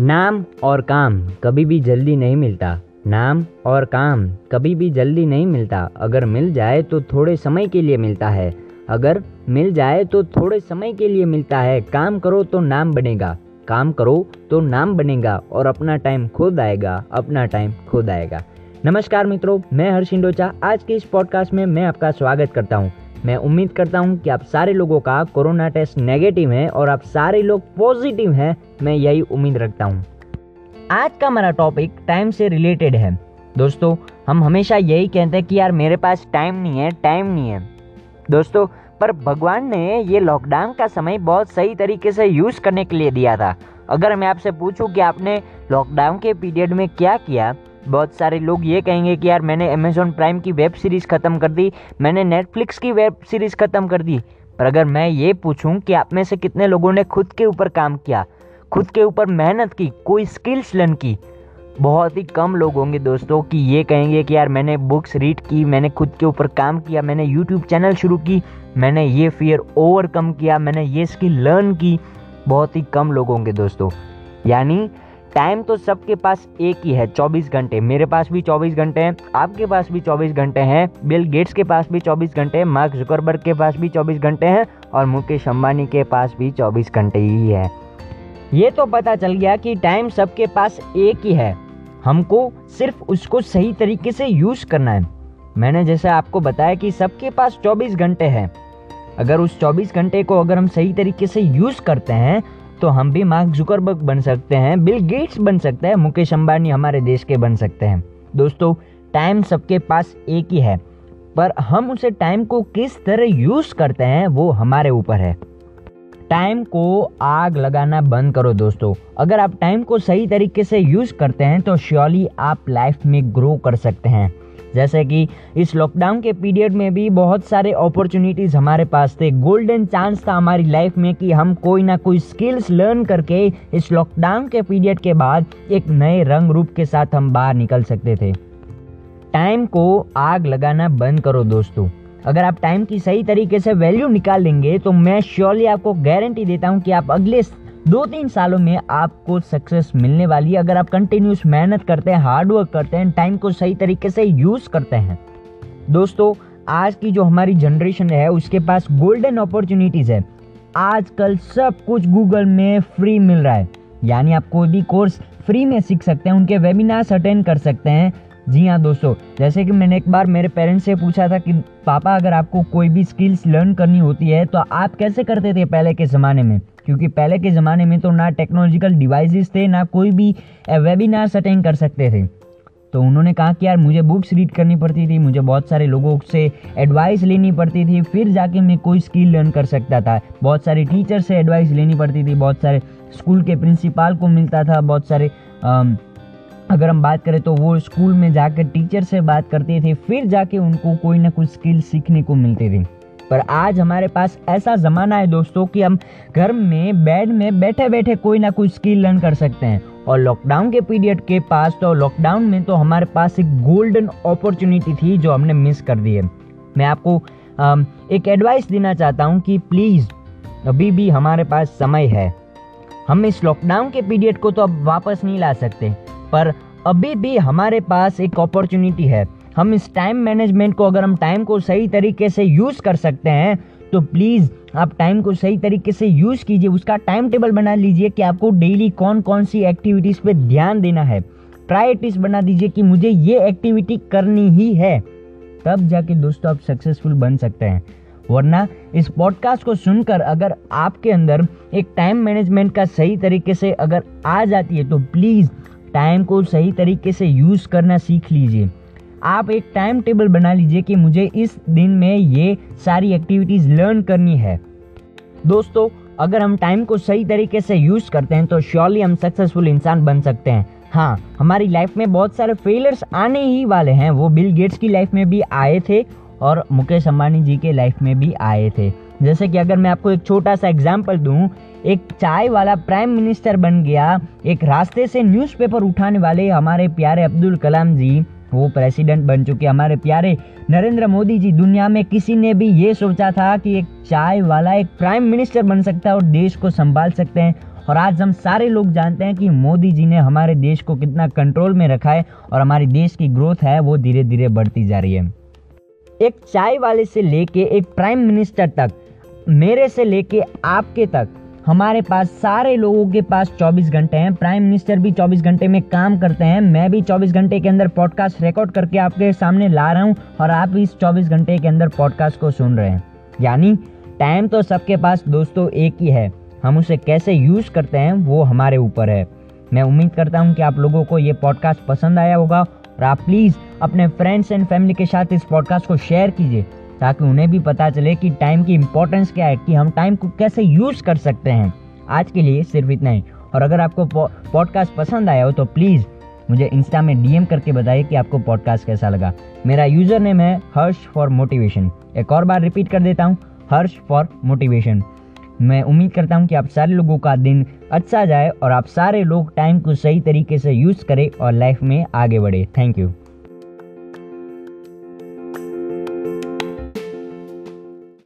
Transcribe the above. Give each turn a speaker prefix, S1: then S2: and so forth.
S1: नाम और काम कभी भी जल्दी नहीं मिलता। नाम और काम कभी भी जल्दी नहीं मिलता। अगर मिल जाए तो थोड़े समय के लिए मिलता है। अगर मिल जाए तो थोड़े समय के लिए मिलता है। काम करो तो नाम बनेगा। काम करो तो नाम बनेगा और अपना टाइम खुद आएगा। अपना टाइम खुद आएगा। नमस्कार मित्रों, मैं हर्ष इंडोचा। आज के इस पॉडकास्ट में मैं आपका स्वागत करता हूँ। मैं उम्मीद करता हूँ कि आप सारे लोगों का कोरोना टेस्ट नेगेटिव है और आप सारे लोग पॉजिटिव हैं, मैं यही उम्मीद रखता हूँ। आज का हमारा टॉपिक टाइम से रिलेटेड है। दोस्तों, हम हमेशा यही कहते हैं कि यार, मेरे पास टाइम नहीं है टाइम नहीं है। दोस्तों, पर भगवान ने ये लॉकडाउन का समय बहुत सही तरीके से यूज़ करने के लिए दिया था। अगर मैं आपसे पूछूँ कि आपने लॉकडाउन के पीरियड में क्या किया बहुत सारे लोग ये कहेंगे कि यार मैंने अमेजोन प्राइम की वेब सीरीज़ ख़त्म कर दी, मैंने नेटफ्लिक्स की वेब सीरीज़ ख़त्म कर दी। पर अगर मैं ये पूछूँ कि आप में से कितने लोगों ने खुद के ऊपर काम किया, खुद के ऊपर मेहनत की, कोई स्किल्स लर्न की? बहुत ही कम लोग होंगे दोस्तों कि ये कहेंगे कि यार मैंने बुक्स रीड की, मैंने खुद के ऊपर काम किया, मैंने यूट्यूब चैनल शुरू की, मैंने ये फियर ओवरकम किया, मैंने ये स्किल लर्न की। बहुत ही कम लोग होंगे दोस्तों। यानी टाइम तो सबके पास एक ही है 24 घंटे। मेरे पास भी 24 घंटे हैं, आपके पास भी 24 घंटे हैं बिल गेट्स के पास भी 24 घंटे हैं मार्क जुकरबर्ग के पास भी 24 घंटे हैं और मुकेश अंबानी के पास भी 24 घंटे ही है। ये तो पता चल गया कि टाइम सबके पास एक ही है। हमको सिर्फ़ उसको सही तरीके से यूज़ करना है। मैंने जैसे आपको बताया कि सबके पास 24 घंटे हैं। अगर उस 24 घंटे को अगर हम सही तरीके से यूज़ करते हैं तो हम भी मार्क जुकरबर्ग बन सकते हैं, बिल गेट्स बन सकते हैं, मुकेश अंबानी हमारे देश के बन सकते हैं। दोस्तों, टाइम सबके पास एक ही है, पर हम उसे टाइम को किस तरह यूज़ करते हैं वो हमारे ऊपर है। टाइम को आग लगाना बंद करो दोस्तों। अगर आप टाइम को सही तरीके से यूज़ करते हैं तो श्योरली आप लाइफ में ग्रो कर सकते हैं। जैसे कि इस लॉकडाउन के पीरियड में भी बहुत सारे अपॉर्चुनिटीज़ हमारे पास थे। गोल्डन चांस था हमारी लाइफ में कि हम कोई ना कोई स्किल्स लर्न करके इस लॉकडाउन के पीरियड के बाद एक नए रंग रूप के साथ हम बाहर निकल सकते थे। टाइम को आग लगाना बंद करो दोस्तों। अगर आप टाइम की सही तरीके से वैल्यू निकाल लेंगे तो मैं श्योरली आपको गारंटी देता हूँ कि आप अगले दो तीन सालों में आपको सक्सेस मिलने वाली है। अगर आप कंटिन्यूस मेहनत करते हैं हार्ड वर्क करते हैं टाइम को सही तरीके से यूज़ करते हैं। दोस्तों, आज की जो हमारी जनरेशन है, उसके पास गोल्डन अपॉर्चुनिटीज़ है। आजकल सब कुछ गूगल में फ्री मिल रहा है। यानी आप कोई भी कोर्स फ्री में सीख सकते हैं, उनके वेबिनार्स अटेंड कर सकते हैं। जी हाँ दोस्तों, जैसे कि मैंने एक बार मेरे पेरेंट्स से पूछा था कि, पापा, अगर आपको कोई भी स्किल्स लर्न करनी होती है तो आप कैसे करते थे पहले के ज़माने में? क्योंकि पहले के ज़माने में तो ना टेक्नोलॉजिकल डिवाइसेस थे, ना कोई भी वेबिनार्स अटेंड कर सकते थे। तो उन्होंने कहा कि यार, मुझे बुक्स रीड करनी पड़ती थी, मुझे बहुत सारे लोगों से एडवाइस लेनी पड़ती थी, फिर जाके मैं कोई स्किल लर्न कर सकता था। बहुत सारे टीचर से एडवाइस लेनी पड़ती थी, बहुत सारे स्कूल के प्रिंसिपाल को मिलता था, बहुत सारे अगर हम बात करें तो वो स्कूल में जाकर टीचर से बात करते थे, फिर जाके उनको कोई ना कोई स्किल सीखने को मिलती थी। पर आज हमारे पास ऐसा ज़माना है दोस्तों कि हम घर में बेड में बैठे बैठे कोई ना कोई स्किल लर्न कर सकते हैं। और लॉकडाउन के पीरियड के पास तो लॉकडाउन में तो हमारे पास एक गोल्डन अपॉर्चुनिटी थी जो हमने मिस कर दी है। मैं आपको एक एडवाइस देना चाहता हूँ कि प्लीज़ अभी भी हमारे पास समय है। हम इस लॉकडाउन के पीरियड को तो अब वापस नहीं ला सकते। पर अभी भी हमारे पास एक अपॉर्चुनिटी है। हम इस टाइम मैनेजमेंट को अगर हम टाइम को सही तरीके से यूज़ कर सकते हैं तो प्लीज़ आप टाइम को सही तरीके से यूज़ कीजिए। उसका टाइम टेबल बना लीजिए कि आपको डेली कौन कौन सी एक्टिविटीज़ पे ध्यान देना है। प्रायोरिटीज़ बना दीजिए कि मुझे ये एक्टिविटी करनी ही है। तब जाके दोस्तों आप सक्सेसफुल बन सकते हैं। वरना इस पॉडकास्ट को सुनकर अगर आपके अंदर एक टाइम मैनेजमेंट का सही तरीके से अगर आ जाती है तो प्लीज़ टाइम को सही तरीके से यूज़ करना सीख लीजिए। आप एक टाइम टेबल बना लीजिए कि मुझे इस दिन में ये सारी एक्टिविटीज़ लर्न करनी है। दोस्तों, अगर हम टाइम को सही तरीके से यूज़ करते हैं तो श्योरली हम सक्सेसफुल इंसान बन सकते हैं। हाँ हमारी लाइफ में बहुत सारे फेलियर्स आने ही वाले हैं। वो बिल गेट्स की लाइफ में भी आए थे और मुकेश अंबानी जी के लाइफ में भी आए थे। जैसे कि अगर मैं आपको एक छोटा सा एग्ज़ाम्पल दूँ, एक चाय वाला प्राइम मिनिस्टर बन गया, एक रास्ते से न्यूज़पेपर उठाने वाले हमारे प्यारे अब्दुल कलाम जी, वो प्रेसिडेंट बन चुके हमारे प्यारे नरेंद्र मोदी जी। दुनिया में किसी ने भी ये सोचा था कि एक चाय वाला एक प्राइम मिनिस्टर बन सकता है और देश को संभाल सकते हैं। और आज हम सारे लोग जानते हैं कि मोदी जी ने हमारे देश को कितना कंट्रोल में रखा है और हमारे देश की ग्रोथ है, वो धीरे धीरे बढ़ती जा रही है। एक चाय वाले से लेके एक प्राइम मिनिस्टर तक मेरे से लेके आपके तक हमारे पास सारे लोगों के पास 24 घंटे हैं। प्राइम मिनिस्टर भी 24 घंटे में काम करते हैं। मैं भी 24 घंटे के अंदर पॉडकास्ट रिकॉर्ड करके आपके सामने ला रहा हूँ और आप भी इस 24 घंटे के अंदर पॉडकास्ट को सुन रहे हैं। यानी टाइम तो सबके पास दोस्तों एक ही है। हम उसे कैसे यूज़ करते हैं, वो हमारे ऊपर है। मैं उम्मीद करता हूँ कि आप लोगों को ये पॉडकास्ट पसंद आया होगा और आप प्लीज़ अपने फ्रेंड्स एंड फैमिली के साथ इस पॉडकास्ट को शेयर कीजिए। ताकि उन्हें भी पता चले कि टाइम की इंपॉर्टेंस क्या है, कि हम टाइम को कैसे यूज़ कर सकते हैं। आज के लिए सिर्फ़ इतना ही। और अगर आपको पॉडकास्ट पसंद आया हो तो प्लीज़ मुझे इंस्टा में डीएम करके बताइए कि आपको पॉडकास्ट कैसा लगा। मेरा यूज़र नेम है हर्ष फॉर मोटिवेशन एक और बार रिपीट कर देता हूँ हर्ष फॉर मोटिवेशन मैं उम्मीद करता हूँ कि आप सारे लोगों का दिन अच्छा जाए और आप सारे लोग टाइम को सही तरीके से यूज़ करें और लाइफ में आगे बढ़े। Thank you